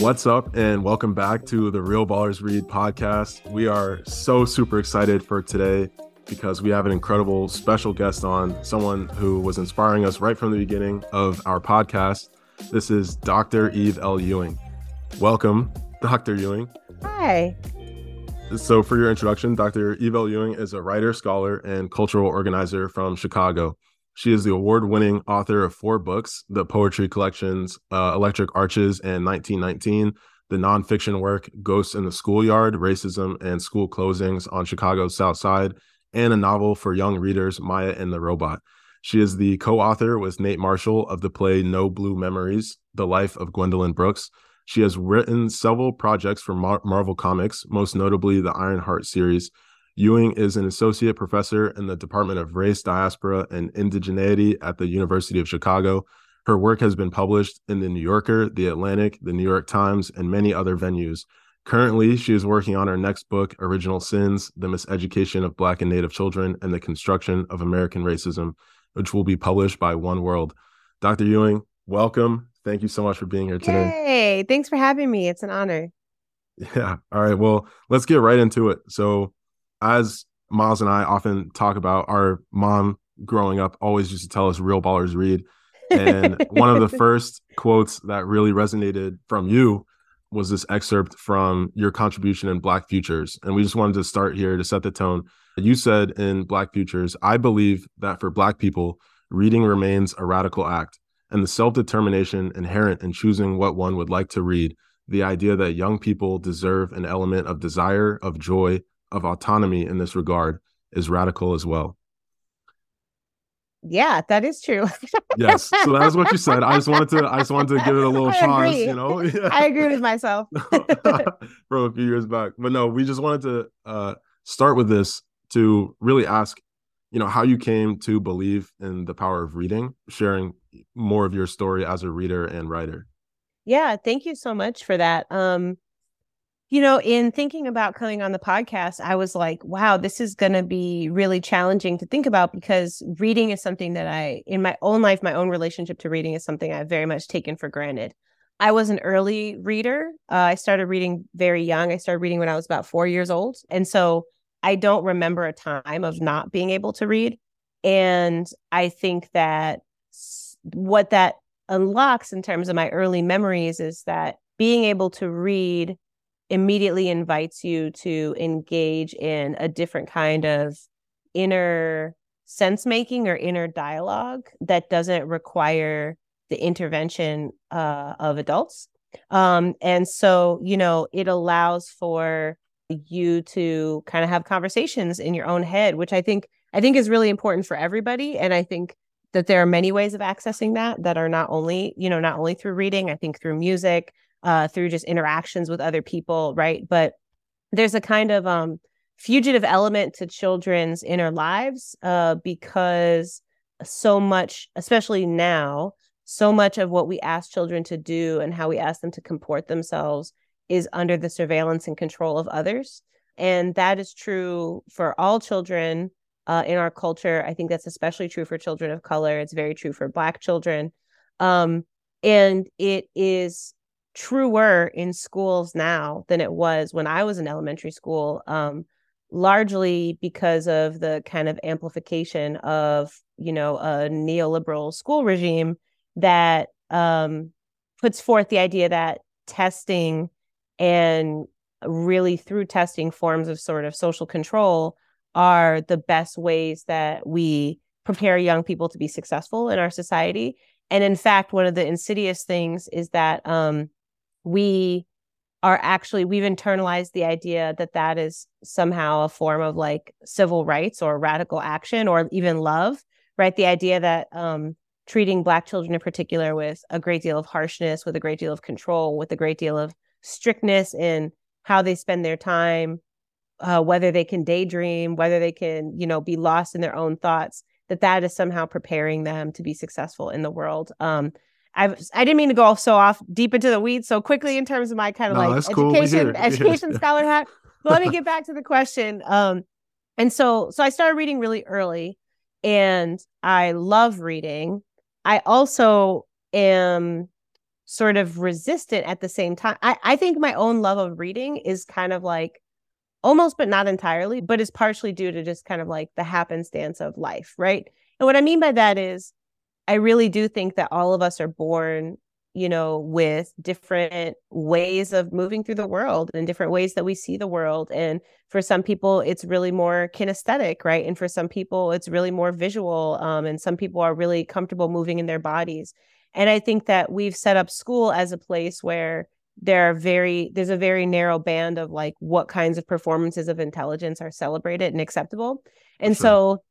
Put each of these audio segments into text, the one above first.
What's up, and welcome back to the Real Ballers Read podcast. We are so super excited for today because we have an incredible special guest on, someone who was inspiring us right from the beginning of our podcast. This is Dr. Eve L. Ewing. Welcome, Dr. Ewing. Hi. So, for your introduction, Dr. Eve L. Ewing is a writer, scholar, and cultural organizer from Chicago. She is the award winning author of four books the poetry collections uh, Electric Arches and 1919, the nonfiction work Ghosts in the Schoolyard Racism and School Closings on Chicago's South Side, and a novel for young readers, Maya and the Robot. She is the co author with Nate Marshall of the play No Blue Memories The Life of Gwendolyn Brooks. She has written several projects for Mar- Marvel Comics, most notably the Ironheart series Ewing is an associate professor in the Department of Race, Diaspora, and Indigeneity at the University of Chicago. Her work has been published in The New Yorker, The Atlantic, The New York Times, and many other venues. Currently, she is working on her next book, Original Sins The Miseducation of Black and Native Children and the Construction of American Racism, which will be published by One World. Dr. Ewing, welcome. Thank you so much for being here today. Hey, thanks for having me. It's an honor. Yeah. All right. Well, let's get right into it. So, as Miles and I often talk about, our mom growing up always used to tell us real ballers read. And one of the first quotes that really resonated from you was this excerpt from your contribution in Black Futures. And we just wanted to start here to set the tone. You said in Black Futures, I believe that for Black people, reading remains a radical act, and the self determination inherent in choosing what one would like to read, the idea that young people deserve an element of desire, of joy, of autonomy in this regard is radical as well. Yeah, that is true. yes. So that is what you said. I just wanted to I just wanted to give it a little pause, you know. I agree with myself. From a few years back. But no, we just wanted to uh start with this to really ask, you know, how you came to believe in the power of reading, sharing more of your story as a reader and writer. Yeah, thank you so much for that. Um you know, in thinking about coming on the podcast, I was like, wow, this is going to be really challenging to think about because reading is something that I, in my own life, my own relationship to reading is something I've very much taken for granted. I was an early reader. Uh, I started reading very young. I started reading when I was about four years old. And so I don't remember a time of not being able to read. And I think that what that unlocks in terms of my early memories is that being able to read immediately invites you to engage in a different kind of inner sense making or inner dialogue that doesn't require the intervention uh, of adults. Um, and so, you know, it allows for you to kind of have conversations in your own head, which I think I think is really important for everybody. And I think that there are many ways of accessing that that are not only, you know, not only through reading, I think through music, uh, through just interactions with other people, right? But there's a kind of um, fugitive element to children's inner lives uh, because so much, especially now, so much of what we ask children to do and how we ask them to comport themselves is under the surveillance and control of others. And that is true for all children uh, in our culture. I think that's especially true for children of color. It's very true for Black children. Um, and it is truer in schools now than it was when I was in elementary school, um, largely because of the kind of amplification of, you know, a neoliberal school regime that um, puts forth the idea that testing and really through testing forms of sort of social control are the best ways that we prepare young people to be successful in our society. And in fact, one of the insidious things is that um, we are actually we've internalized the idea that that is somehow a form of like civil rights or radical action or even love right the idea that um treating black children in particular with a great deal of harshness with a great deal of control with a great deal of strictness in how they spend their time uh, whether they can daydream whether they can you know be lost in their own thoughts that that is somehow preparing them to be successful in the world um I've I didn't mean to go so off deep into the weeds so quickly in terms of my kind of no, like education cool. education scholar hat. But let me get back to the question. Um, and so so I started reading really early and I love reading. I also am sort of resistant at the same time. I, I think my own love of reading is kind of like almost, but not entirely, but is partially due to just kind of like the happenstance of life, right? And what I mean by that is, I really do think that all of us are born you know, with different ways of moving through the world and different ways that we see the world. And for some people, it's really more kinesthetic, right? And for some people, it's really more visual. Um, and some people are really comfortable moving in their bodies. And I think that we've set up school as a place where there are very there's a very narrow band of like what kinds of performances of intelligence are celebrated and acceptable. And sure. so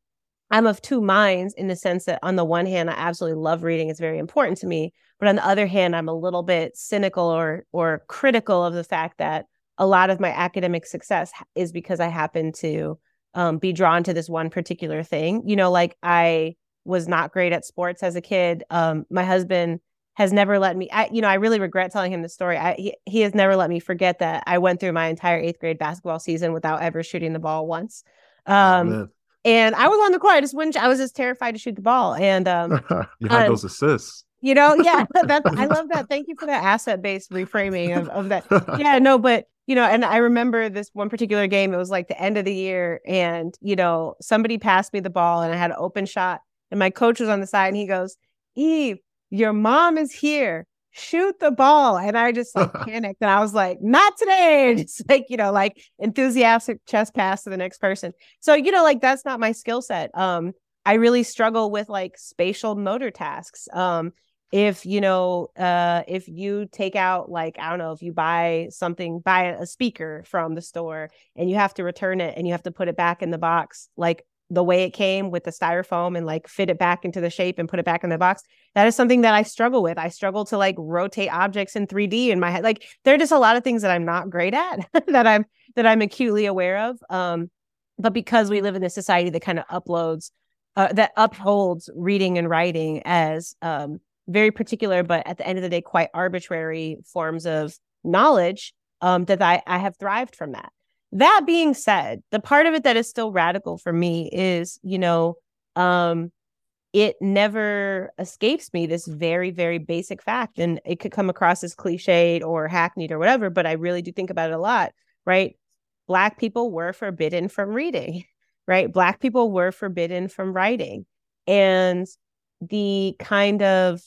I'm of two minds in the sense that on the one hand, I absolutely love reading; it's very important to me. But on the other hand, I'm a little bit cynical or or critical of the fact that a lot of my academic success is because I happen to um, be drawn to this one particular thing. You know, like I was not great at sports as a kid. Um, my husband has never let me. I, you know, I really regret telling him the story. I, he, he has never let me forget that I went through my entire eighth grade basketball season without ever shooting the ball once. Um, oh, and I was on the court. I just wouldn't. I was just terrified to shoot the ball. And um, you had um, those assists. You know, yeah, that's I love that. Thank you for that asset based reframing of, of that. Yeah, no, but you know, and I remember this one particular game. It was like the end of the year, and you know, somebody passed me the ball, and I had an open shot, and my coach was on the side, and he goes, "Eve, your mom is here shoot the ball. And I just like panicked and I was like, not today. Just like, you know, like enthusiastic chest pass to the next person. So, you know, like that's not my skill set. Um, I really struggle with like spatial motor tasks. Um, if you know, uh, if you take out like, I don't know, if you buy something, buy a speaker from the store and you have to return it and you have to put it back in the box, like the way it came with the styrofoam and like fit it back into the shape and put it back in the box. That is something that I struggle with. I struggle to like rotate objects in 3D in my head. Like there are just a lot of things that I'm not great at that I'm that I'm acutely aware of. Um, but because we live in a society that kind of uploads uh, that upholds reading and writing as um, very particular, but at the end of the day, quite arbitrary forms of knowledge, um, that I, I have thrived from that. That being said, the part of it that is still radical for me is, you know, um, it never escapes me this very, very basic fact. And it could come across as cliched or hackneyed or whatever, but I really do think about it a lot, right? Black people were forbidden from reading, right? Black people were forbidden from writing. And the kind of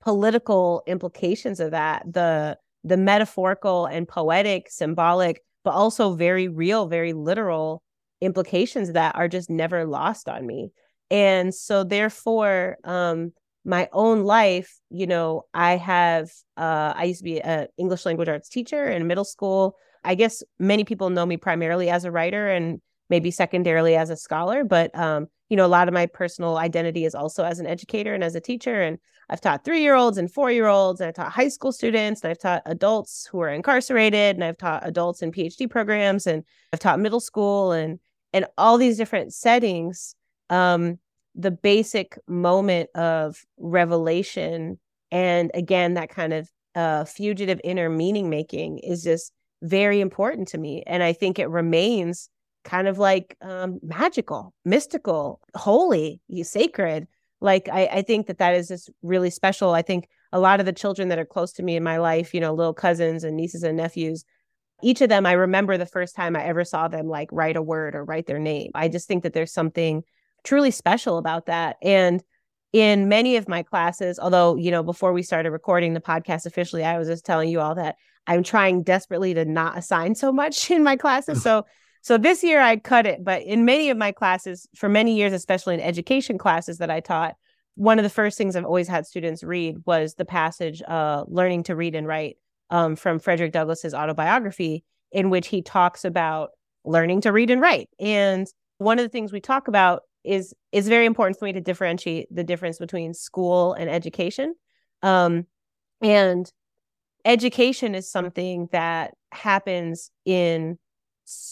political implications of that, the the metaphorical and poetic, symbolic but also very real, very literal implications that are just never lost on me. And so therefore, um, my own life, you know, I have uh I used to be an English language arts teacher in middle school. I guess many people know me primarily as a writer and maybe secondarily as a scholar, but um, you know, a lot of my personal identity is also as an educator and as a teacher. And I've taught three year olds and four year olds, and I've taught high school students, and I've taught adults who are incarcerated, and I've taught adults in PhD programs, and I've taught middle school and and all these different settings. Um, the basic moment of revelation and again that kind of uh, fugitive inner meaning making is just very important to me and i think it remains kind of like um, magical mystical holy sacred. Like I, I think that that is just really special. I think a lot of the children that are close to me in my life you know little cousins and nieces and nephews each of them i remember the first time i ever saw them like write a word or write their name. I just think that there's something truly special about that. And in many of my classes although you know before we started recording the podcast officially i was just telling you all that i'm trying desperately to not assign so much in my classes. So so this year I cut it, but in many of my classes, for many years, especially in education classes that I taught, one of the first things I've always had students read was the passage uh, "Learning to Read and Write" um, from Frederick Douglass's autobiography, in which he talks about learning to read and write. And one of the things we talk about is is very important for me to differentiate the difference between school and education. Um, and education is something that happens in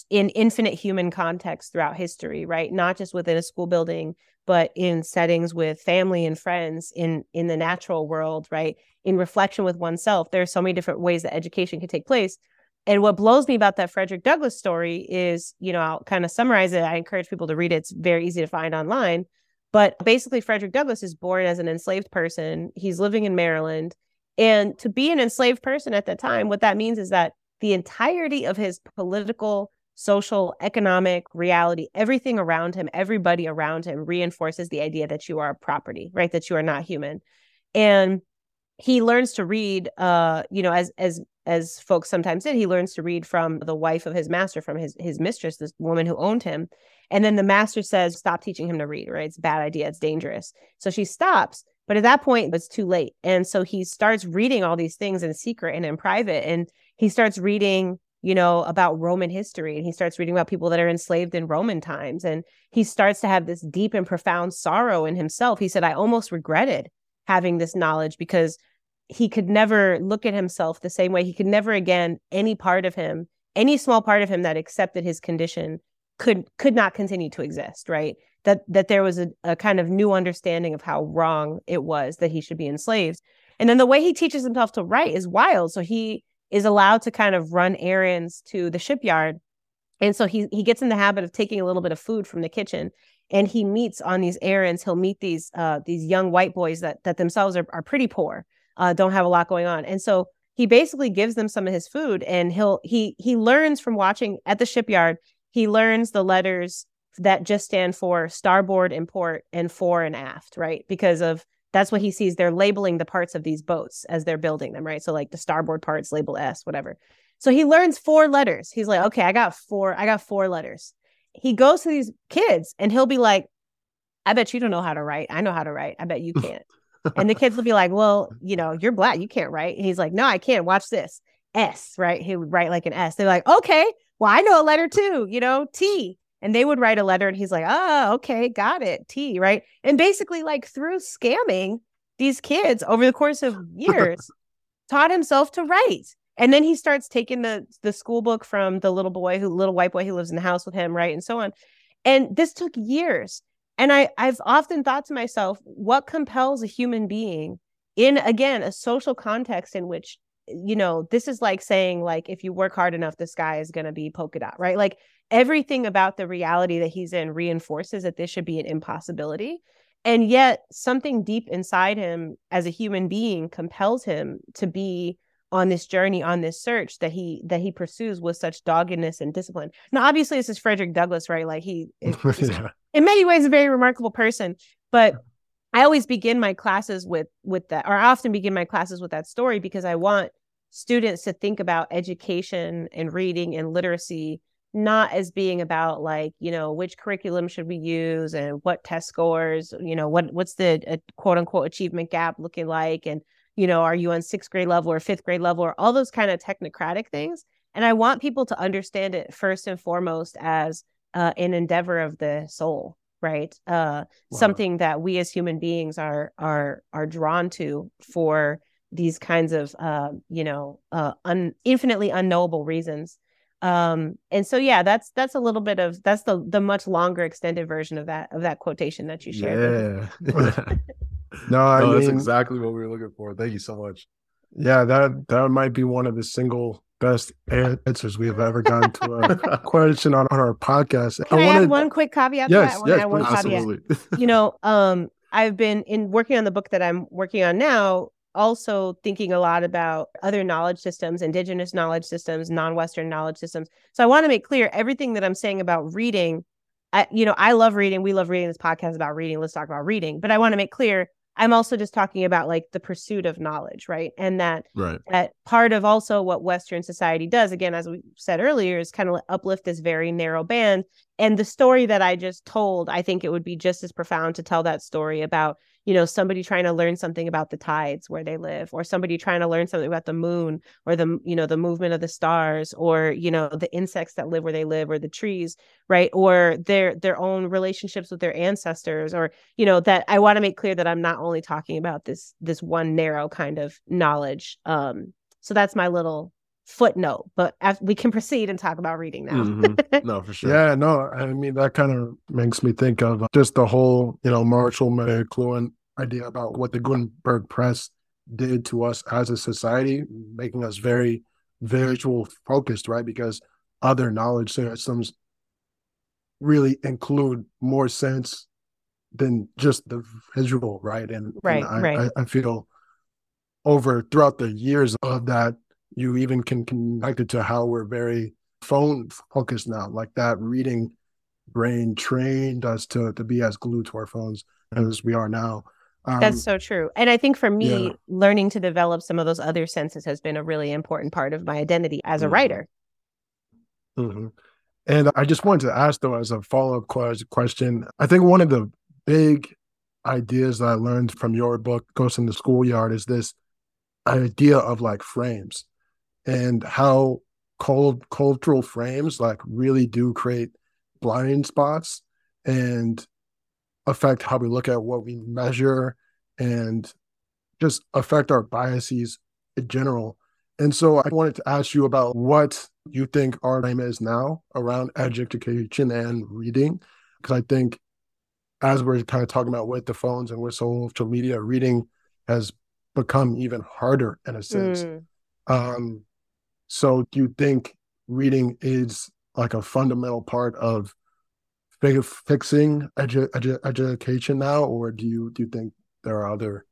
in infinite human context throughout history right not just within a school building but in settings with family and friends in in the natural world right in reflection with oneself there are so many different ways that education can take place and what blows me about that Frederick Douglass story is, you know, I'll kind of summarize it. I encourage people to read it. It's very easy to find online. But basically, Frederick Douglass is born as an enslaved person. He's living in Maryland. And to be an enslaved person at that time, what that means is that the entirety of his political, social, economic reality, everything around him, everybody around him reinforces the idea that you are property, right? That you are not human. And he learns to read uh you know as as as folks sometimes did he learns to read from the wife of his master from his his mistress this woman who owned him. And then the master says stop teaching him to read right? It's a bad idea. It's dangerous. So she stops but at that point it's too late. And so he starts reading all these things in secret and in private. And he starts reading you know about roman history and he starts reading about people that are enslaved in roman times and he starts to have this deep and profound sorrow in himself he said i almost regretted having this knowledge because he could never look at himself the same way. He could never again, any part of him, any small part of him that accepted his condition could could not continue to exist, right? That that there was a, a kind of new understanding of how wrong it was that he should be enslaved. And then the way he teaches himself to write is wild. So he is allowed to kind of run errands to the shipyard. And so he he gets in the habit of taking a little bit of food from the kitchen and he meets on these errands. He'll meet these uh, these young white boys that that themselves are, are pretty poor uh, don't have a lot going on. And so he basically gives them some of his food and he'll he he learns from watching at the shipyard. He learns the letters that just stand for starboard and port and fore and aft right? Because of that's what he sees they're labeling the parts of these boats as they're building them right so like the starboard parts label s whatever so he learns four letters he's like okay i got four i got four letters he goes to these kids and he'll be like, I bet you don't know how to write. I know how to write. I bet you can't. and the kids will be like, Well, you know, you're black. You can't write. And he's like, No, I can't. Watch this. S, right? He would write like an S. They're like, Okay, well, I know a letter too, you know, T. And they would write a letter and he's like, Oh, okay, got it. T, right? And basically, like through scamming these kids over the course of years, taught himself to write. And then he starts taking the the school book from the little boy who little white boy who lives in the house with him, right? And so on. And this took years. And I I've often thought to myself, what compels a human being in again a social context in which you know this is like saying like if you work hard enough the sky is going to be polka dot right like everything about the reality that he's in reinforces that this should be an impossibility. And yet something deep inside him as a human being compels him to be on this journey on this search that he that he pursues with such doggedness and discipline. Now obviously this is frederick douglass right? Like he is, yeah. in many ways a very remarkable person but i always begin my classes with with that or i often begin my classes with that story because i want students to think about education and reading and literacy not as being about like you know which curriculum should we use and what test scores you know what what's the uh, quote unquote achievement gap looking like and you know, are you on sixth grade level or fifth grade level or all those kind of technocratic things. And I want people to understand it first and foremost as uh, an endeavor of the soul, right? Uh, wow. Something that we as human beings are are are drawn to for these kinds of uh, you know uh, un- infinitely unknowable reasons. Um, and so yeah, that's that's a little bit of that's the the much longer extended version of that of that quotation that you shared. Yeah. No, I no, mean, that's exactly what we were looking for. Thank you so much. Yeah, that that might be one of the single best answers we have ever gotten to a question on, on our podcast. Can I, I wanted... add one quick caveat? Yes, to yes, one absolutely. you know, um, I've been in working on the book that I'm working on now. Also, thinking a lot about other knowledge systems, indigenous knowledge systems, non-Western knowledge systems. So I want to make clear everything that I'm saying about reading I, you know, I love reading. We love reading this podcast about reading. Let's talk about reading. But I want to make clear I'm also just talking about like the pursuit of knowledge, right? And that right. that part of also what Western society does, again, as we said earlier, is kind of uplift this very narrow band. And the story that I just told, I think it would be just as profound to tell that story about you know somebody trying to learn something about the tides where they live or somebody trying to learn something about the moon or the you know the movement of the stars or you know the insects that live where they live or the trees right? Or their their own relationships with their ancestors or you know that I want to make clear that I'm not only talking about this this one narrow kind of knowledge um so that's my little footnote, but we can proceed and talk about reading now. mm-hmm. No, for sure. Yeah, no, I mean that kind of makes me think of just the whole, you know, Marshall McLuhan idea about what the Gutenberg press did to us as a society, making us very visual focused, right? Because other knowledge systems really include more sense than just the visual, right? And, right, and I, right. I, I feel over throughout the years of that, you even can connect it to how we're very phone focused now, like that reading brain trained us to to be as glued to our phones as we are now. Um, That's so true. And I think for me, yeah. learning to develop some of those other senses has been a really important part of my identity as a mm-hmm. writer. Mm-hmm. And I just wanted to ask, though, as a follow up question, I think one of the big ideas that I learned from your book, Ghost in the Schoolyard, is this idea of like frames and how cold cultural frames like really do create blind spots and affect how we look at what we measure and just affect our biases in general. And so I wanted to ask you about what you think our time is now around education and reading. Because I think as we're kind of talking about with the phones and with social media, reading has become even harder in a sense. Mm. Um, so do you think reading is like a fundamental part of fixing edu- edu- education now, or do you do you think there are other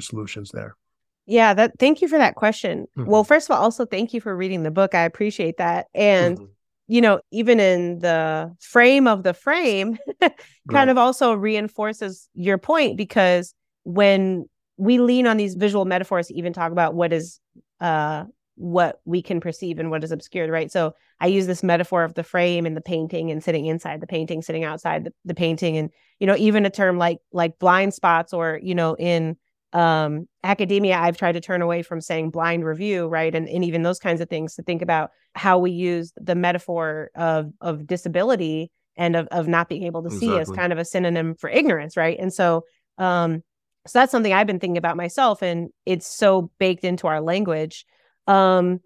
solutions there? Yeah, that thank you for that question. Mm-hmm. Well, first of all, also thank you for reading the book. I appreciate that. And mm-hmm. you know, even in the frame of the frame, kind right. of also reinforces your point because when we lean on these visual metaphors to even talk about what is uh what we can perceive and what is obscured, right? So I use this metaphor of the frame and the painting and sitting inside the painting, sitting outside the, the painting. And, you know, even a term like like blind spots or, you know, in um academia, I've tried to turn away from saying blind review, right? And and even those kinds of things to think about how we use the metaphor of of disability and of of not being able to exactly. see as kind of a synonym for ignorance, right? And so um so that's something I've been thinking about myself and it's so baked into our language um,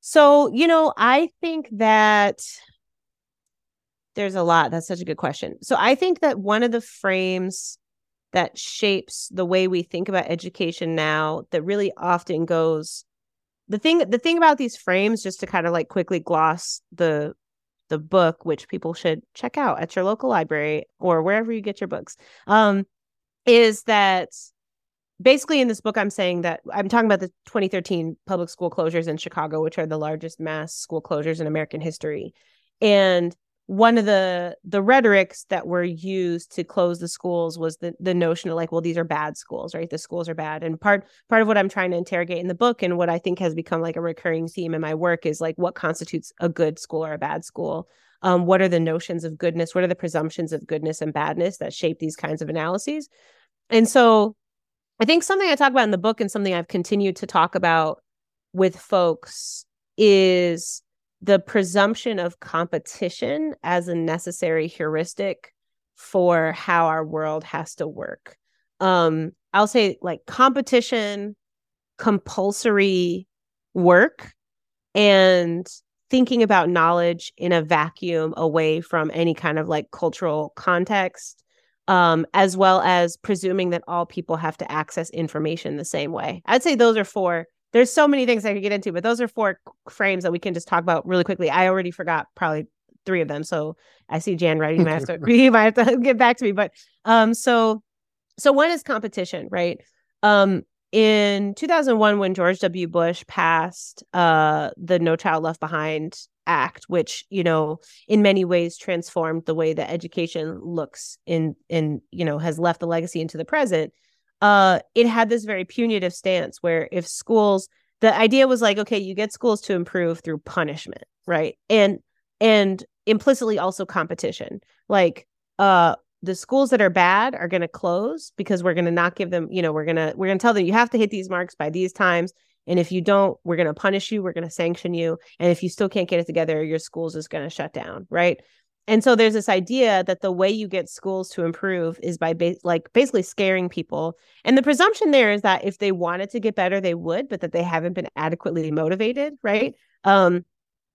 so, you know, I think that there's a lot. That's such a good question. So, I think that one of the frames that shapes the way we think about education now that really often goes the thing the thing about these frames just to kind of like quickly gloss the the book which people should check out at your local library or wherever you get your books um is that basically in this book i'm saying that i'm talking about the 2013 public school closures in chicago which are the largest mass school closures in american history. And one of the the rhetorics that were used to close the schools was the the notion of like well these are bad schools right? The schools are bad. And part part of what i'm trying to interrogate in the book and what i think has become like a recurring theme in my work is like what constitutes a good school or a bad school? Um, what are the notions of goodness? What are the presumptions of goodness and badness that shape these kinds of analyses? And so I think something I talk about in the book and something I've continued to talk about with folks is the presumption of competition as a necessary heuristic for how our world has to work. Um, I'll say like competition, compulsory work, and thinking about knowledge in a vacuum away from any kind of like cultural context um, as well as presuming that all people have to access information the same way. I'd say those are four. There's so many things I could get into, but those are four frames that we can just talk about really quickly. I already forgot probably three of them, so I see Jan writing. You might have to, you might have to get back to me. But um, so so one is competition, right? Um, in 2001 when george w bush passed uh, the no child left behind act which you know in many ways transformed the way that education looks in in you know has left the legacy into the present uh it had this very punitive stance where if schools the idea was like okay you get schools to improve through punishment right? And and implicitly also competition. Like uh the schools that are bad are going to close because we're going to not give them you know we're going to we're going to tell them you have to hit these marks by these times and if you don't, we're going to punish you, we're going to sanction you. And if you still can't get it together, your school's is going to shut down. Right. And so there's this idea that the way you get schools to improve is by ba- like basically scaring people. And the presumption there is that if they wanted to get better, they would, but that they haven't been adequately motivated. Right. Um,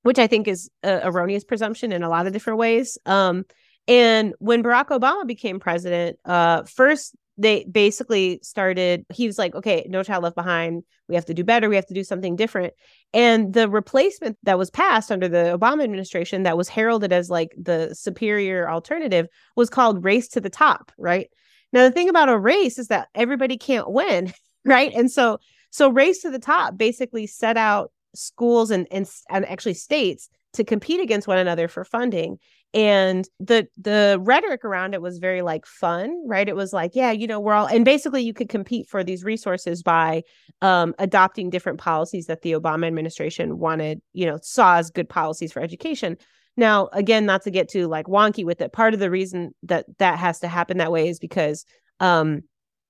which I think is a erroneous presumption in a lot of different ways. Um, and when Barack Obama became president, uh, first they basically started he was like okay no child left behind. We have to do better. We have to do something different. And the replacement that was passed under the obama administration that was heralded as like the superior alternative was called race to the top right? Now the thing about a race is that everybody can't win right? And so so race to the top basically set out schools and and, and actually states to compete against one another for funding and the the rhetoric around it was very like fun right it was like yeah you know we're all and basically you could compete for these resources by um, adopting different policies that the obama administration wanted you know saw as good policies for education now again not to get too like wonky with it part of the reason that that has to happen that way is because um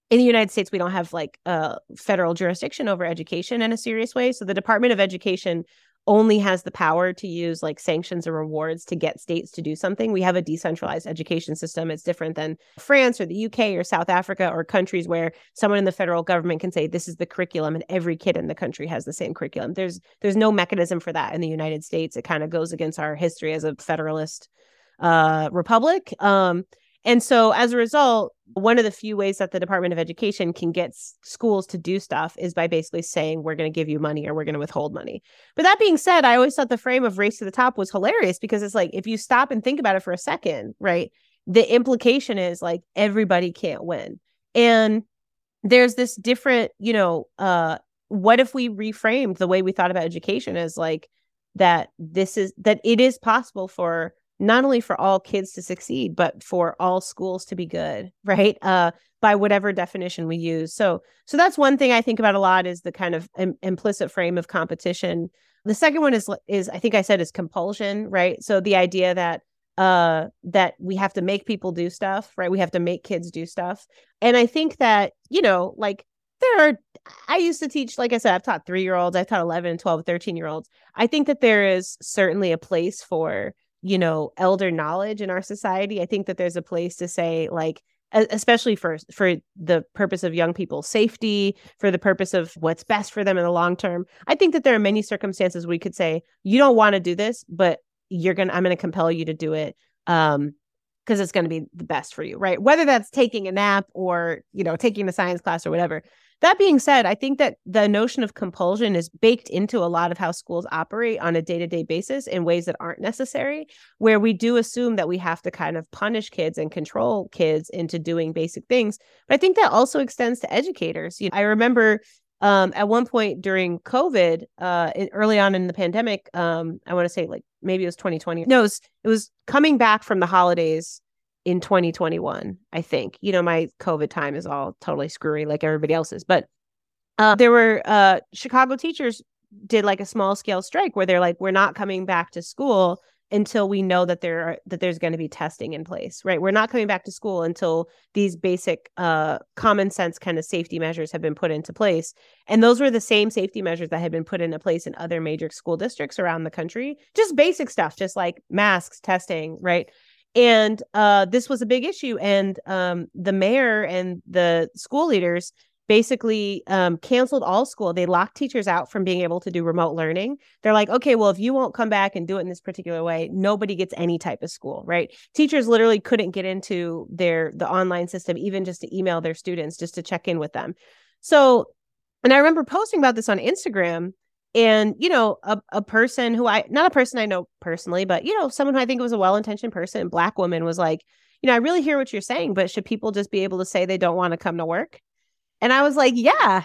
in the United States, we don't have like a federal jurisdiction over education in a serious way. So the Department of Education only has the power to use like sanctions or rewards to get states to do something. We have a decentralized education system. It's different than France or the UK or South Africa or countries where someone in the federal government can say this is the curriculum and every kid in the country has the same curriculum. There's there's no mechanism for that in the United States. It kind of goes against our history as a federalist uh republic. Um and so as a result, one of the few ways that the Department of Education can get schools to do stuff is by basically saying, we're going to give you money or we're going to withhold money. But that being said, I always thought the frame of race to the top was hilarious because it's like, if you stop and think about it for a second, right? The implication is like everybody can't win. And there's this different, you know, uh, what if we reframed the way we thought about education as like that this is that it is possible for not only for all kids to succeed but for all schools to be good right? Uh by whatever definition we use. So so that's one thing i think about a lot is the kind of Im- implicit frame of competition. The second one is is i think i said is compulsion right? So the idea that uh that we have to make people do stuff right? We have to make kids do stuff. And i think that you know like there are i used to teach like i said i've taught three year olds i've taught 11 12 13 year olds i think that there is certainly a place for you know elder knowledge in our society i think that there's a place to say like especially for for the purpose of young people's safety for the purpose of what's best for them in the long term. I think that there are many circumstances we could say you don't want to do this but you're gonna i'm gonna compel you to do it um because it's to be the best for you right? Whether that's taking a nap or you know taking a science class or whatever that being said, I think that the notion of compulsion is baked into a lot of how schools operate on a day to day basis in ways that aren't necessary, where we do assume that we have to kind of punish kids and control kids into doing basic things. But I think that also extends to educators. You know, I remember um, at one point during COVID, uh, early on in the pandemic, um, I want to say like maybe it was 2020. No, it was, it was coming back from the holidays in 2021 i think. You know my covid time is all totally screwy like everybody else's but uh, there were uh, chicago teachers did like a small scale strike where they're like we're not coming back to school until we know that there are that there's going to be testing in place right? We're not coming back to school until these basic uh common sense kind of safety measures have been put into place and those were the same safety measures that had been put into place in other major school districts around the country. Just basic stuff just like masks testing right and uh, this was a big issue and um, the mayor and the school leaders basically um, canceled all school. They locked teachers out from being able to do remote learning. They're like okay well if you won't come back and do it in this particular way nobody gets any type of school right? Teachers literally couldn't get into their the online system even just to email their students just to check in with them. So and i remember posting about this on instagram and you know a, a person who i not a person i know personally but you know someone who i think was a well-intentioned person black woman was like you know i really hear what you're saying but should people just be able to say they don't want to come to work? And i was like yeah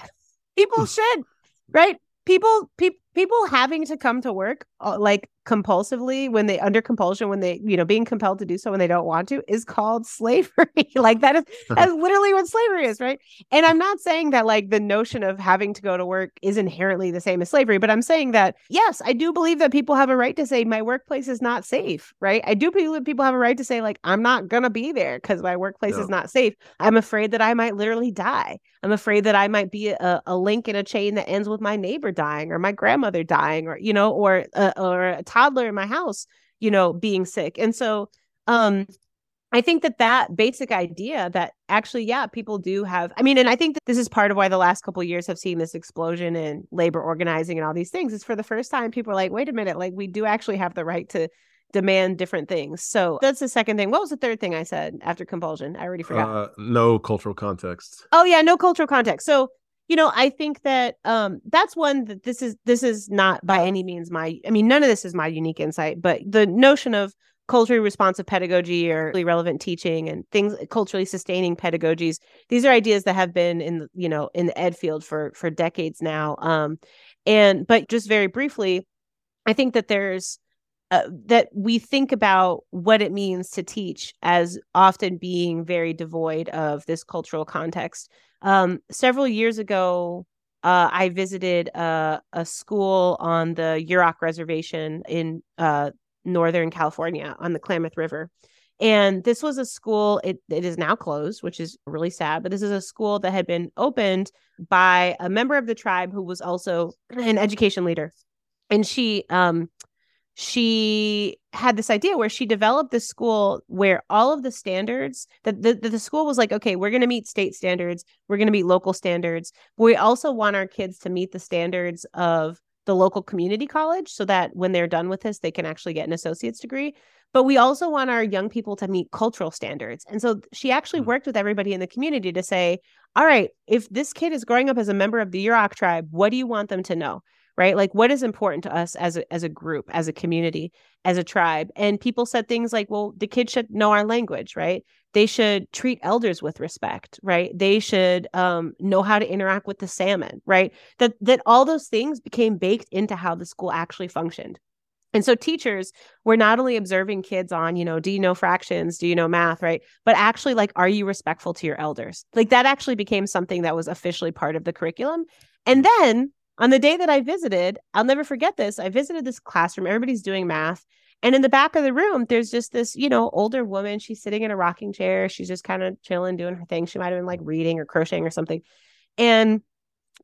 people should right? People people people having to come to work uh, like compulsively when they under compulsion when they you know being compelled to do so when they don't want to is called slavery. Like that is that's literally what slavery is right? And i'm not saying that like the notion of having to go to work is inherently the same as slavery but i'm saying that yes i do believe that people have a right to say my workplace is not safe right? I do believe that people have a right to say like i'm not gonna be there because my workplace is not safe. I'm afraid that i might literally die. I'm afraid that i might be a, a link in a chain that ends with my neighbor dying or my grandmother dying or you know or uh, or a toddler in my house, you know, being sick. And so um I think that that basic idea that actually, yeah, people do have. I mean, and I think that this is part of why the last couple years have seen this explosion in labor organizing and all these things. Is for the first time, people are like, wait a minute, like we do actually have the right to demand different things. So that's the second thing. What was the third thing I said after compulsion? I already forgot. Uh, no cultural context. Oh yeah, no cultural context. So you know, I think that um that's one that this is this is not by any means my I mean, none of this is my unique insight, but the notion of culturally responsive pedagogy or really relevant teaching and things culturally sustaining pedagogies these are ideas that have been in you know in the ed field for for decades now um and but just very briefly i think that there's uh, that we think about what it means to teach as often being very devoid of this cultural context um several years ago uh, I visited a, a school on the Yurok Reservation in uh, Northern California on the Klamath River. And this was a school, it, it is now closed, which is really sad, but this is a school that had been opened by a member of the tribe who was also an education leader. And she um she had this idea where she developed this school where all of the standards that the, the, the school was like okay we're going to meet state standards we're going to meet local standards but we also want our kids to meet the standards of the local community college so that when they're done with this, they can actually get an associate's degree. But we also want our young people to meet cultural standards. And so she actually mm-hmm. worked with everybody in the community to say, all right, if this kid is growing up as a member of the Yurok tribe, what do you want them to know? Right like what is important to us as a, as a group as a community as a tribe and people said things like well the kids should know our language right they should treat elders with respect right they should um, know how to interact with the salmon right that that all those things became baked into how the school actually functioned and so teachers were not only observing kids on, you know, do you know fractions? Do you know math? Right. But actually, like, are you respectful to your elders? Like, that actually became something that was officially part of the curriculum. And then on the day that I visited, I'll never forget this. I visited this classroom, everybody's doing math. And in the back of the room, there's just this, you know, older woman. She's sitting in a rocking chair. She's just kind of chilling, doing her thing. She might have been like reading or crocheting or something. And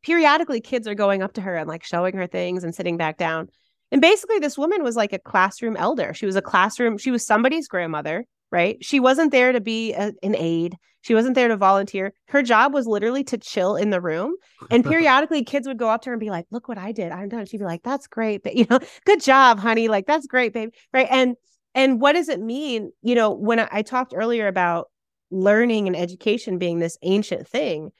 periodically, kids are going up to her and like showing her things and sitting back down. And basically, this woman was like a classroom elder. She was a classroom, she was somebody's grandmother right? She wasn't there to be a, an aide. She wasn't there to volunteer. Her job was literally to chill in the room. And periodically, kids would go up to her and be like, "Look what I did! I'm done." She'd be like, "That's great, but you know, good job, honey. Like that's great, baby." Right? And and what does it mean? You know, when I, I talked earlier about learning and education being this ancient thing,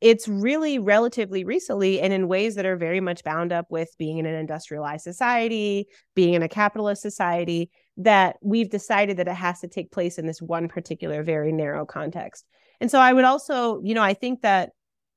it's really relatively recently and in ways that are very much bound up with being in an industrialized society, being in a capitalist society that we've decided that it has to take place in this one particular very narrow context. And so I would also, you know, I think that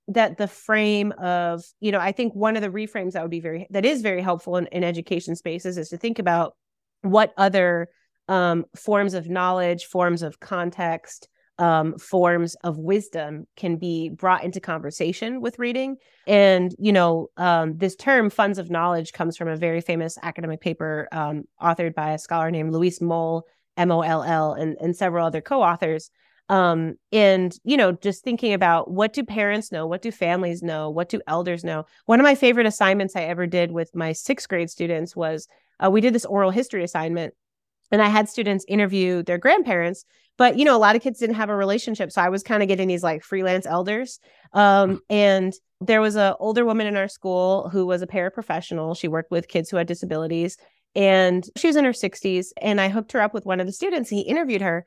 that the frame of, you know, I think one of the reframes that would be very that is very helpful in, in education spaces is to think about what other um, forms of knowledge, forms of context, um, forms of wisdom can be brought into conversation with reading. And, you know, um, this term, funds of knowledge, comes from a very famous academic paper um, authored by a scholar named Luis Moll, M O L L, and, and several other co authors. Um, and, you know, just thinking about what do parents know? What do families know? What do elders know? One of my favorite assignments I ever did with my sixth grade students was uh, we did this oral history assignment and I had students interview their grandparents but you know a lot of kids didn't have a relationship so i was kind of getting these like freelance elders. Um, and there was an older woman in our school who was a paraprofessional. She worked with kids who had disabilities and she was in her 60s and i hooked her up with one of the students he interviewed her.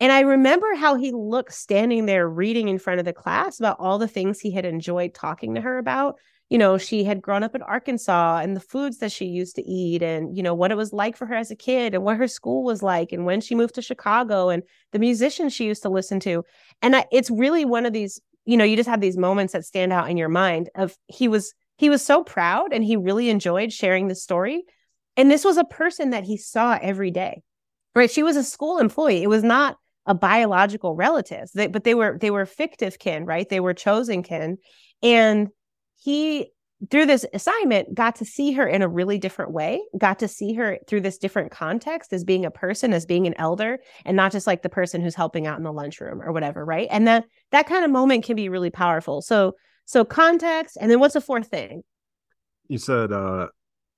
And i remember how he looked standing there reading in front of the class about all the things he had enjoyed talking to her about you know, she had grown up in Arkansas and the foods that she used to eat and, you know, what it was like for her as a kid and what her school was like and when she moved to Chicago and the musicians she used to listen to. And I, it's really one of these, you know, you just have these moments that stand out in your mind of he was he was so proud and he really enjoyed sharing the story. And this was a person that he saw every day. Right? She was a school employee. It was not a biological relative, they, but they were they were fictive kin, right? They were chosen kin. And he through this assignment got to see her in a really different way got to see her through this different context as being a person as being an elder and not just like the person who's helping out in the lunchroom or whatever right? And that that kind of moment can be really powerful. So so context and then what's the fourth thing? You said uh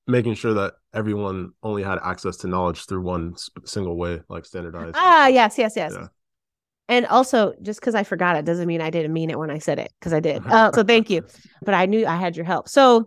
making sure that everyone only had access to knowledge through one single way like standardized ah yes yes yes. Yeah. And also, just because I forgot it doesn't mean I didn't mean it when I said it, because I did. Uh, so thank you. But I knew I had your help. So,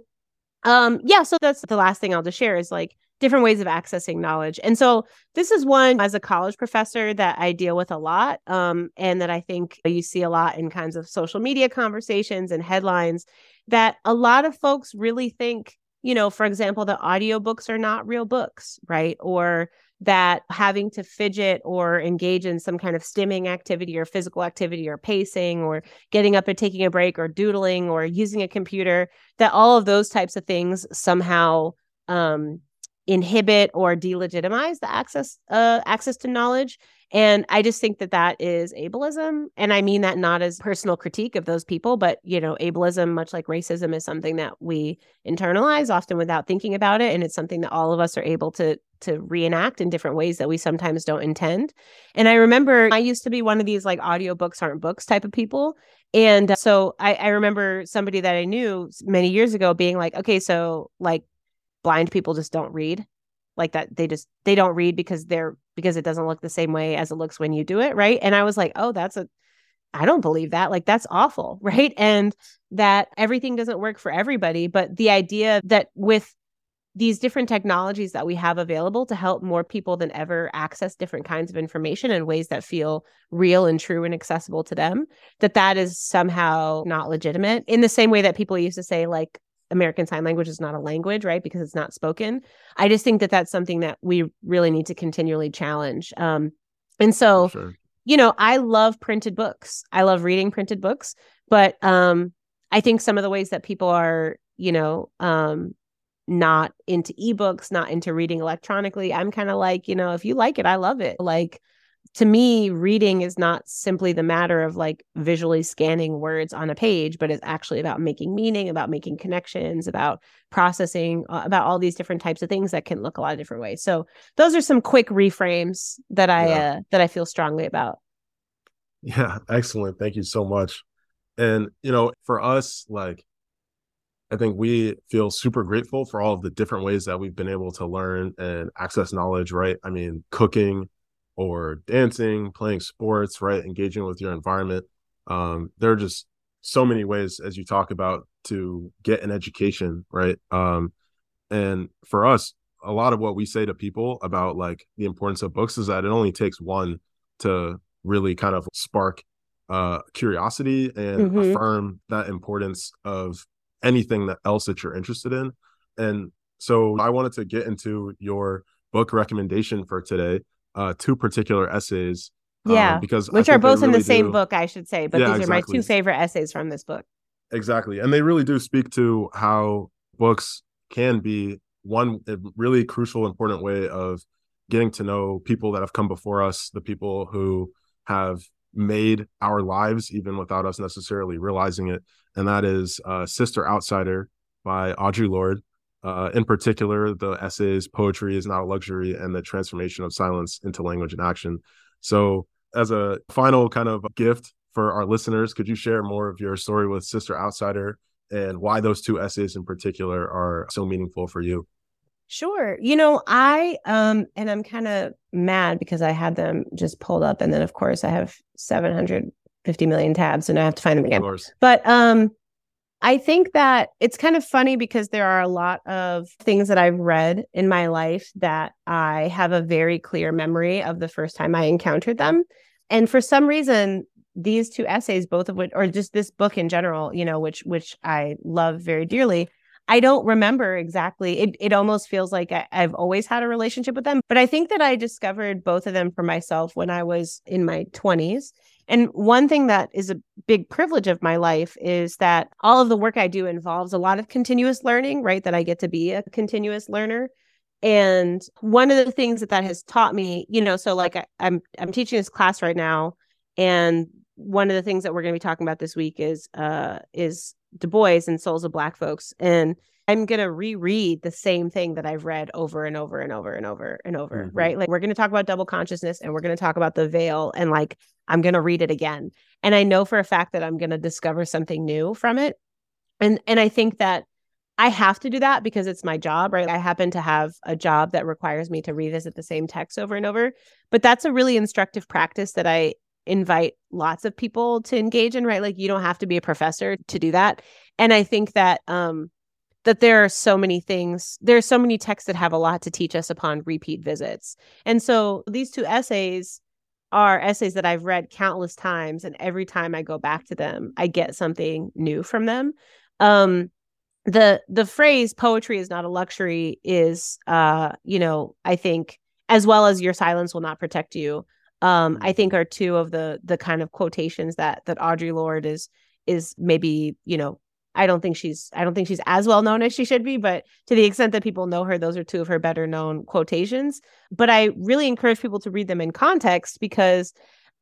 um, yeah. So that's the last thing I'll just share is like different ways of accessing knowledge. And so this is one as a college professor that I deal with a lot um, and that I think you see a lot in kinds of social media conversations and headlines that a lot of folks really think, you know, for example, that audiobooks are not real books, right? Or that having to fidget or engage in some kind of stimming activity or physical activity or pacing or getting up and taking a break or doodling or using a computer that all of those types of things somehow um, inhibit or delegitimize the access uh, access to knowledge and I just think that that is ableism. And I mean that not as personal critique of those people, but, you know, ableism, much like racism, is something that we internalize often without thinking about it. And it's something that all of us are able to to reenact in different ways that we sometimes don't intend. And I remember I used to be one of these like audiobooks aren't books type of people. And so I, I remember somebody that I knew many years ago being like, okay, so like blind people just don't read like that they just they don't read because they're because it doesn't look the same way as it looks when you do it right? And i was like oh that's a i don't believe that like that's awful right? And that everything doesn't work for everybody but the idea that with these different technologies that we have available to help more people than ever access different kinds of information in ways that feel real and true and accessible to them that that is somehow not legitimate in the same way that people used to say like American Sign Language is not a language, right? Because it's not spoken. I just think that that's something that we really need to continually challenge. Um, and so, sure. you know, I love printed books. I love reading printed books, but um, I think some of the ways that people are, you know, um, not into ebooks, not into reading electronically, I'm kind of like, you know, if you like it, I love it. Like, to me, reading is not simply the matter of like visually scanning words on a page, but it's actually about making meaning, about making connections, about processing, uh, about all these different types of things that can look a lot of different ways. So those are some quick reframes that I yeah. uh, that I feel strongly about. Yeah, excellent. Thank you so much. And you know, for us, like I think we feel super grateful for all of the different ways that we've been able to learn and access knowledge, right? I mean, cooking, or dancing, playing sports, right? Engaging with your environment. Um, there are just so many ways, as you talk about, to get an education, right? Um, and for us, a lot of what we say to people about like the importance of books is that it only takes one to really kind of spark uh, curiosity and mm-hmm. affirm that importance of anything that else that you're interested in. And so I wanted to get into your book recommendation for today uh, two particular essays. Um, yeah, um, because which are both really in the same do... book, I should say. But yeah, these are exactly. my two favorite essays from this book. Exactly, and they really do speak to how books can be one really crucial, important way of getting to know people that have come before us, the people who have made our lives even without us necessarily realizing it, and that is uh, "Sister Outsider" by Audre Lorde. Uh, in particular, the essays "Poetry is Not a Luxury" and the transformation of silence into language and action. So, as a final kind of gift for our listeners, could you share more of your story with Sister Outsider and why those two essays in particular are so meaningful for you? Sure. You know, I um and I'm kind of mad because I had them just pulled up and then of course I have 750 million tabs and I have to find them again. But um I think that it's kind of funny because there are a lot of things that I've read in my life that I have a very clear memory of the first time I encountered them. And for some reason, these two essays, both of which, or just this book in general, you know, which which I love very dearly, I don't remember exactly. It it almost feels like I, have always had a relationship with them. But I think that I discovered both of them for myself when I was in my 20s. And one thing that is a big privilege of my life is that all of the work I do involves a lot of continuous learning, right? That I get to be a continuous learner. And one of the things that that has taught me, you know, so like I, I'm I'm teaching this class right now, and one of the things that we're going to be talking about this week is uh is Du Bois and Souls of Black Folks, and I'm going to reread the same thing that I've read over and over and over and over and over, mm-hmm. right? Like we're going to talk about double consciousness and we're going to talk about the veil and like I'm going to read it again. And I know for a fact that I'm going to discover something new from it. And and I think that I have to do that because it's my job, right? I happen to have a job that requires me to revisit the same text over and over. But that's a really instructive practice that I invite lots of people to engage in, right? Like you don't have to be a professor to do that. And I think that um that there are so many things, there are so many texts that have a lot to teach us upon repeat visits. And so these two essays are essays that I've read countless times, and every time I go back to them, I get something new from them. Um, the the phrase "poetry is not a luxury" is, uh, you know, I think as well as "your silence will not protect you." Um, I think mm-hmm. are two of the the kind of quotations that that Audre Lorde is is maybe you know I don't think she's I don't think she's as well known as she should be, but to the extent that people know her, those are two of her better known quotations. But I really encourage people to read them in context because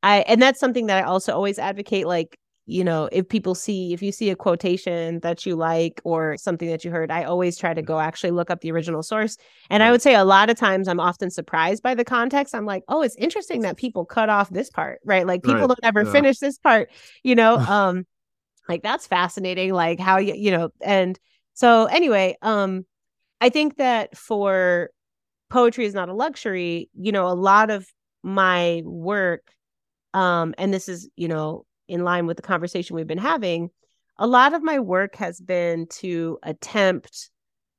I and that's something that I also always advocate like you know if people see if you see a quotation that you like or something that you heard i always try to go actually look up the original source and i would say a lot of times i'm often surprised by the context. I'm like oh it's interesting that people cut off this part right? Like people right. don't ever yeah. finish this part you know? Um like that's fascinating like how you you know and so anyway um i think that for poetry is not a luxury you know a lot of my work um and this is you know in line with the conversation we've been having a lot of my work has been to attempt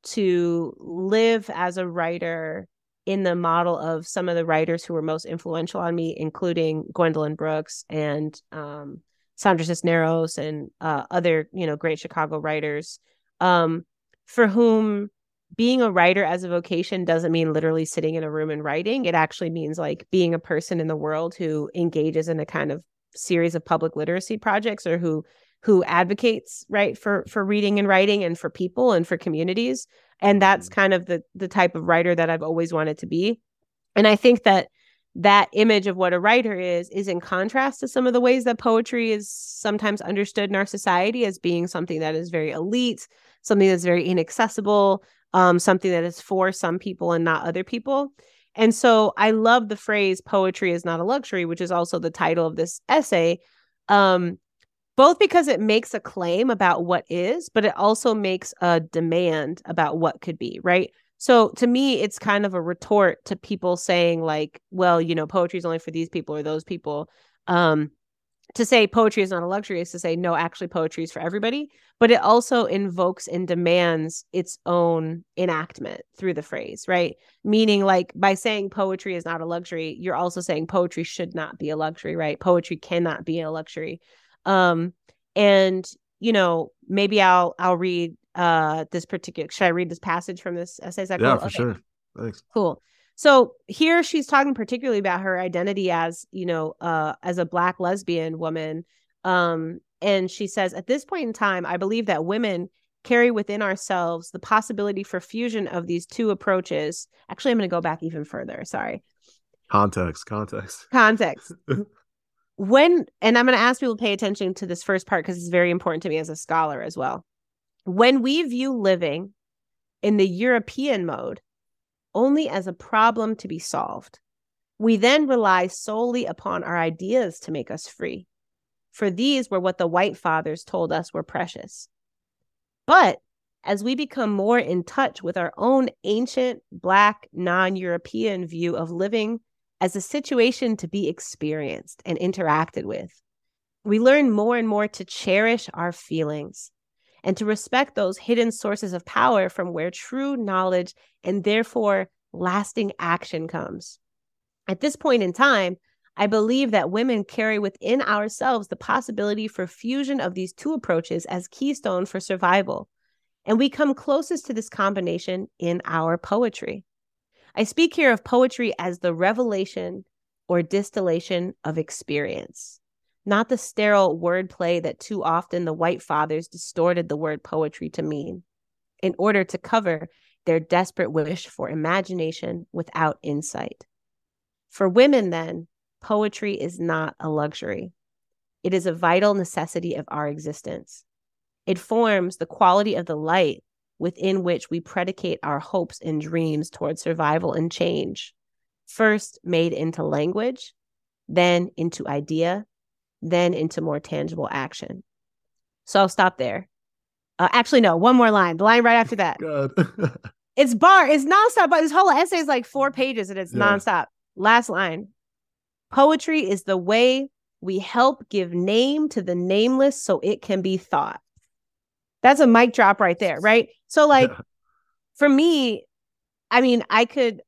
to live as a writer in the model of some of the writers who were most influential on me including gwendolyn brooks and um Sandra Cisneros and uh, other, you know, great Chicago writers, um, for whom being a writer as a vocation doesn't mean literally sitting in a room and writing. It actually means like being a person in the world who engages in a kind of series of public literacy projects or who who advocates right for for reading and writing and for people and for communities. And that's mm-hmm. kind of the the type of writer that I've always wanted to be. And I think that that image of what a writer is is in contrast to some of the ways that poetry is sometimes understood in our society as being something that is very elite something that's very inaccessible um, something that is for some people and not other people and so i love the phrase poetry is not a luxury which is also the title of this essay um, both because it makes a claim about what is but it also makes a demand about what could be right so to me, it's kind of a retort to people saying, like, well, you know, poetry is only for these people or those people. Um, to say poetry is not a luxury is to say, no, actually, poetry is for everybody. But it also invokes and demands its own enactment through the phrase, right? Meaning, like, by saying poetry is not a luxury, you're also saying poetry should not be a luxury, right? Poetry cannot be a luxury. Um, and you know, maybe I'll I'll read uh this particular should I read this passage from this essay? Yeah, for okay. sure. Thanks. Cool. So here she's talking particularly about her identity as, you know, uh as a black lesbian woman. Um, and she says, at this point in time, I believe that women carry within ourselves the possibility for fusion of these two approaches. Actually, I'm going to go back even further. Sorry. Context, context. Context. when, and I'm going to ask people to pay attention to this first part because it's very important to me as a scholar as well. When we view living in the European mode only as a problem to be solved, we then rely solely upon our ideas to make us free. For these were what the white fathers told us were precious. But as we become more in touch with our own ancient, Black, non European view of living as a situation to be experienced and interacted with, we learn more and more to cherish our feelings and to respect those hidden sources of power from where true knowledge and therefore lasting action comes. At this point in time, I believe that women carry within ourselves the possibility for fusion of these two approaches as keystone for survival. And we come closest to this combination in our poetry. I speak here of poetry as the revelation or distillation of experience not the sterile wordplay that too often the white fathers distorted the word poetry to mean in order to cover their desperate wish for imagination without insight. For women, then, poetry is not a luxury. It is a vital necessity of our existence. It forms the quality of the light within which we predicate our hopes and dreams toward survival and change, first made into language, then into idea, then into more tangible action. So I'll stop there. Uh, actually, no, one more line. The line right after that. it's bar. It's nonstop. But this whole essay is like four pages and it's yeah. nonstop. Last line. Poetry is the way we help give name to the nameless so it can be thought. That's a mic drop right there, right? So like for me, I mean, I could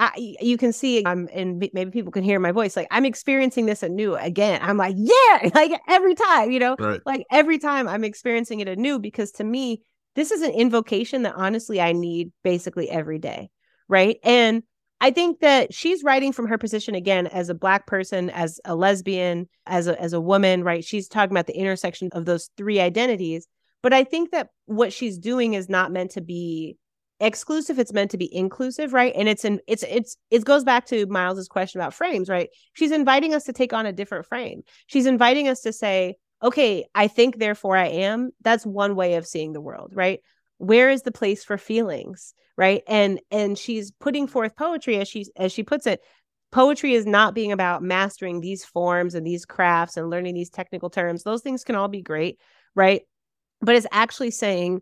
I, you can see I'm and maybe people can hear my voice like I'm experiencing this anew again. I'm like, yeah, like every time, you know, Right. like every time I'm experiencing it anew because to me, this is an invocation that honestly I need basically every day, right? And I think that she's writing from her position again as a black person, as a lesbian, as a as a woman, right? She's talking about the intersection of those three identities. But I think that what she's doing is not meant to be exclusive it's meant to be inclusive right? And it's in it's it's it goes back to miles's question about frames right? She's inviting us to take on a different frame. She's inviting us to say okay i think therefore i am. That's one way of seeing the world right? Where is the place for feelings right? And and she's putting forth poetry as she as she puts it poetry is not being about mastering these forms and these crafts and learning these technical terms. Those things can all be great right? But it's actually saying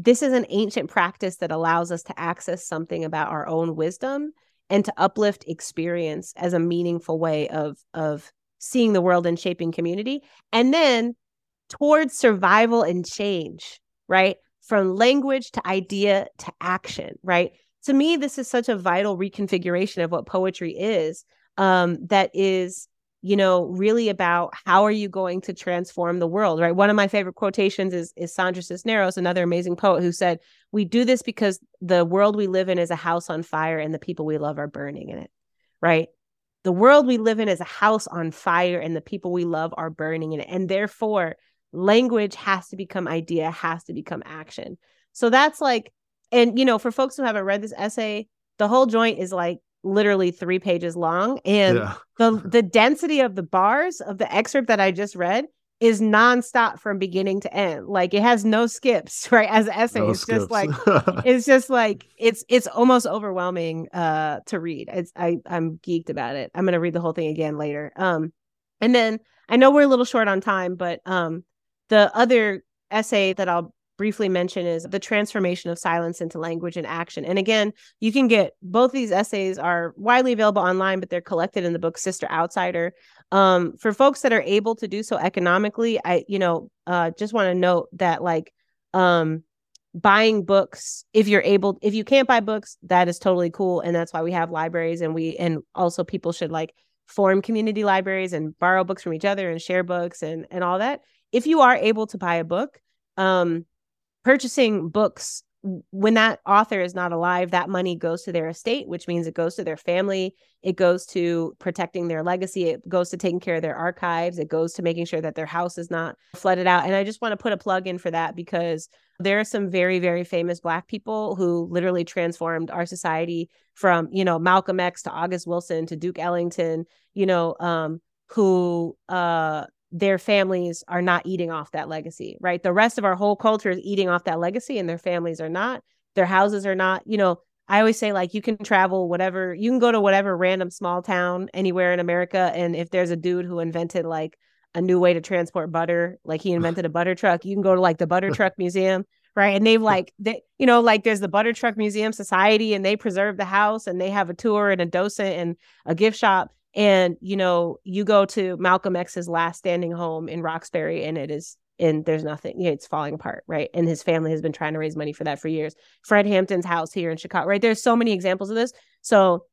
this is an ancient practice that allows us to access something about our own wisdom and to uplift experience as a meaningful way of of seeing the world and shaping community. And then towards survival and change right? From language to idea to action right? To me this is such a vital reconfiguration of what poetry is um that is you know really about how are you going to transform the world right? One of my favorite quotations is is sandra cisneros another amazing poet who said we do this because the world we live in is a house on fire and the people we love are burning in it right? The world we live in is a house on fire and the people we love are burning in it. And therefore language has to become idea has to become action. So that's like and you know for folks who haven't read this essay the whole joint is like literally three pages long and yeah. the the density of the bars of the excerpt that I just read is nonstop from beginning to end. Like it has no skips, right? As an essay, No it's skips. just like it's just like it's it's almost overwhelming uh to read. It's I I'm geeked about it. I'm gonna read the whole thing again later. Um and then I know we're a little short on time, but um the other essay that I'll briefly mention is the transformation of silence into language and action. And again, you can get both these essays are widely available online, but they're collected in the book Sister Outsider. Um, for folks that are able to do so economically, I, you know, uh, just want to note that like um buying books if you're able if you can't buy books that is totally cool and that's why we have libraries and we and also people should like form community libraries and borrow books from each other and share books and and all that if you are able to buy a book um purchasing books when that author is not alive that money goes to their estate which means it goes to their family. It goes to protecting their legacy. It goes to taking care of their archives. It goes to making sure that their house is not flooded out. And i just want to put a plug in for that because there are some very very famous black people who literally transformed our society from you know malcolm x to august wilson to duke ellington you know um who uh their families are not eating off that legacy, right? The rest of our whole culture is eating off that legacy and their families are not. Their houses are not, you know, I always say like you can travel whatever, you can go to whatever random small town anywhere in America and if there's a dude who invented like a new way to transport butter, like he invented a butter truck, you can go to like the butter truck museum, right? And they've like they, you know, like there's the butter truck museum society and they preserve the house and they have a tour and a docent and a gift shop and you know you go to malcolm x's last standing home in roxbury and it is and there's nothing it's falling apart right? And his family has been trying to raise money for that for years. Fred hampton's house here in chicago right? There's so many examples of this. So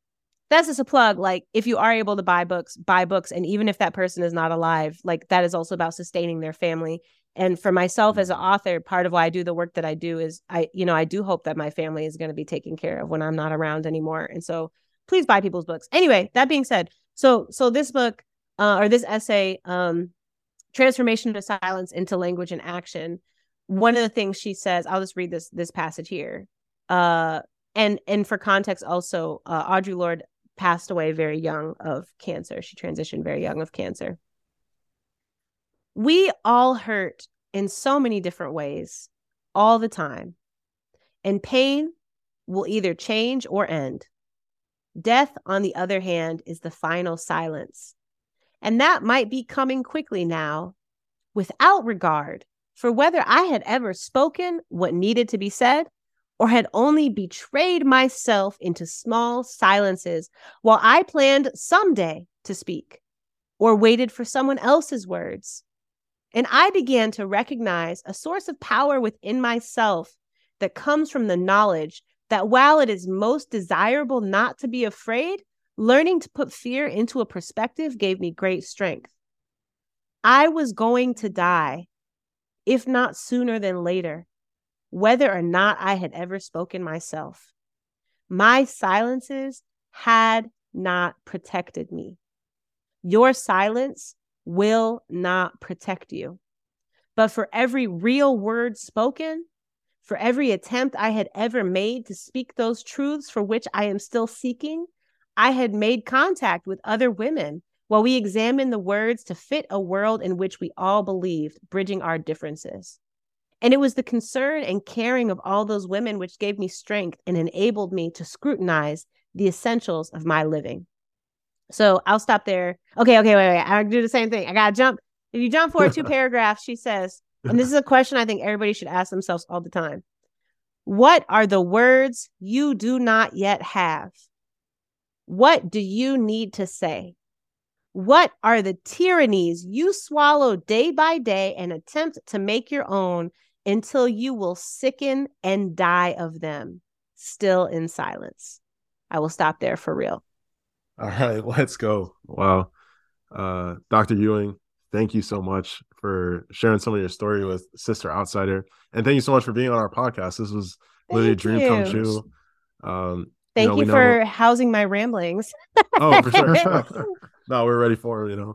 that's just a plug. Like if you are able to buy books buy books. And even if that person is not alive like that is also about sustaining their family. And for myself as an author part of why i do the work that i do is i you know i do hope that my family is going to be taken care of when i'm not around anymore. And so please buy people's books. Anyway that being said so so this book uh, or this essay, um, transformation of silence into language and action. One of the things she says, I'll just read this this passage here. Uh, and and for context, also uh, Audre Lorde passed away very young of cancer. She transitioned very young of cancer. We all hurt in so many different ways all the time, and pain will either change or end. Death, on the other hand, is the final silence. And that might be coming quickly now, without regard for whether I had ever spoken what needed to be said or had only betrayed myself into small silences while I planned someday to speak or waited for someone else's words. And I began to recognize a source of power within myself that comes from the knowledge that while it is most desirable not to be afraid, learning to put fear into a perspective gave me great strength. I was going to die, if not sooner than later, whether or not I had ever spoken myself. My silences had not protected me. Your silence will not protect you. But for every real word spoken, for every attempt I had ever made to speak those truths for which I am still seeking, I had made contact with other women while we examined the words to fit a world in which we all believed, bridging our differences. And it was the concern and caring of all those women which gave me strength and enabled me to scrutinize the essentials of my living. So I'll stop there. Okay, okay, wait, wait. I'll do the same thing. I gotta jump. If you jump forward two paragraphs, she says, and this is a question I think everybody should ask themselves all the time. What are the words you do not yet have? What do you need to say? What are the tyrannies you swallow day by day and attempt to make your own until you will sicken and die of them, still in silence? I will stop there for real. All right, let's go. Wow. Uh, Dr. Ewing, thank you so much for sharing some of your story with Sister Outsider. And thank you so much for being on our podcast. This was literally a dream you. come true. Um, thank you, know, you for know... housing my ramblings. oh, for sure. no, we're ready for it, you know.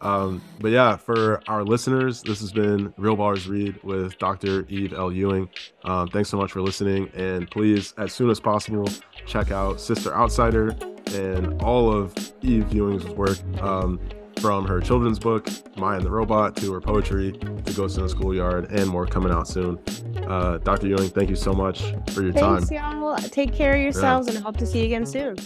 Um, but yeah, for our listeners, this has been Real Ballers Read with Dr. Eve L. Ewing. Um, thanks so much for listening. And please, as soon as possible, check out Sister Outsider and all of Eve Ewing's work. Um, from her children's book, Maya and the Robot, to her poetry, to Ghost in the Schoolyard, and more coming out soon. Uh, Dr. Ewing, thank you so much for your Thanks, time. y'all. Take care of yourselves yeah. and hope to see you again soon.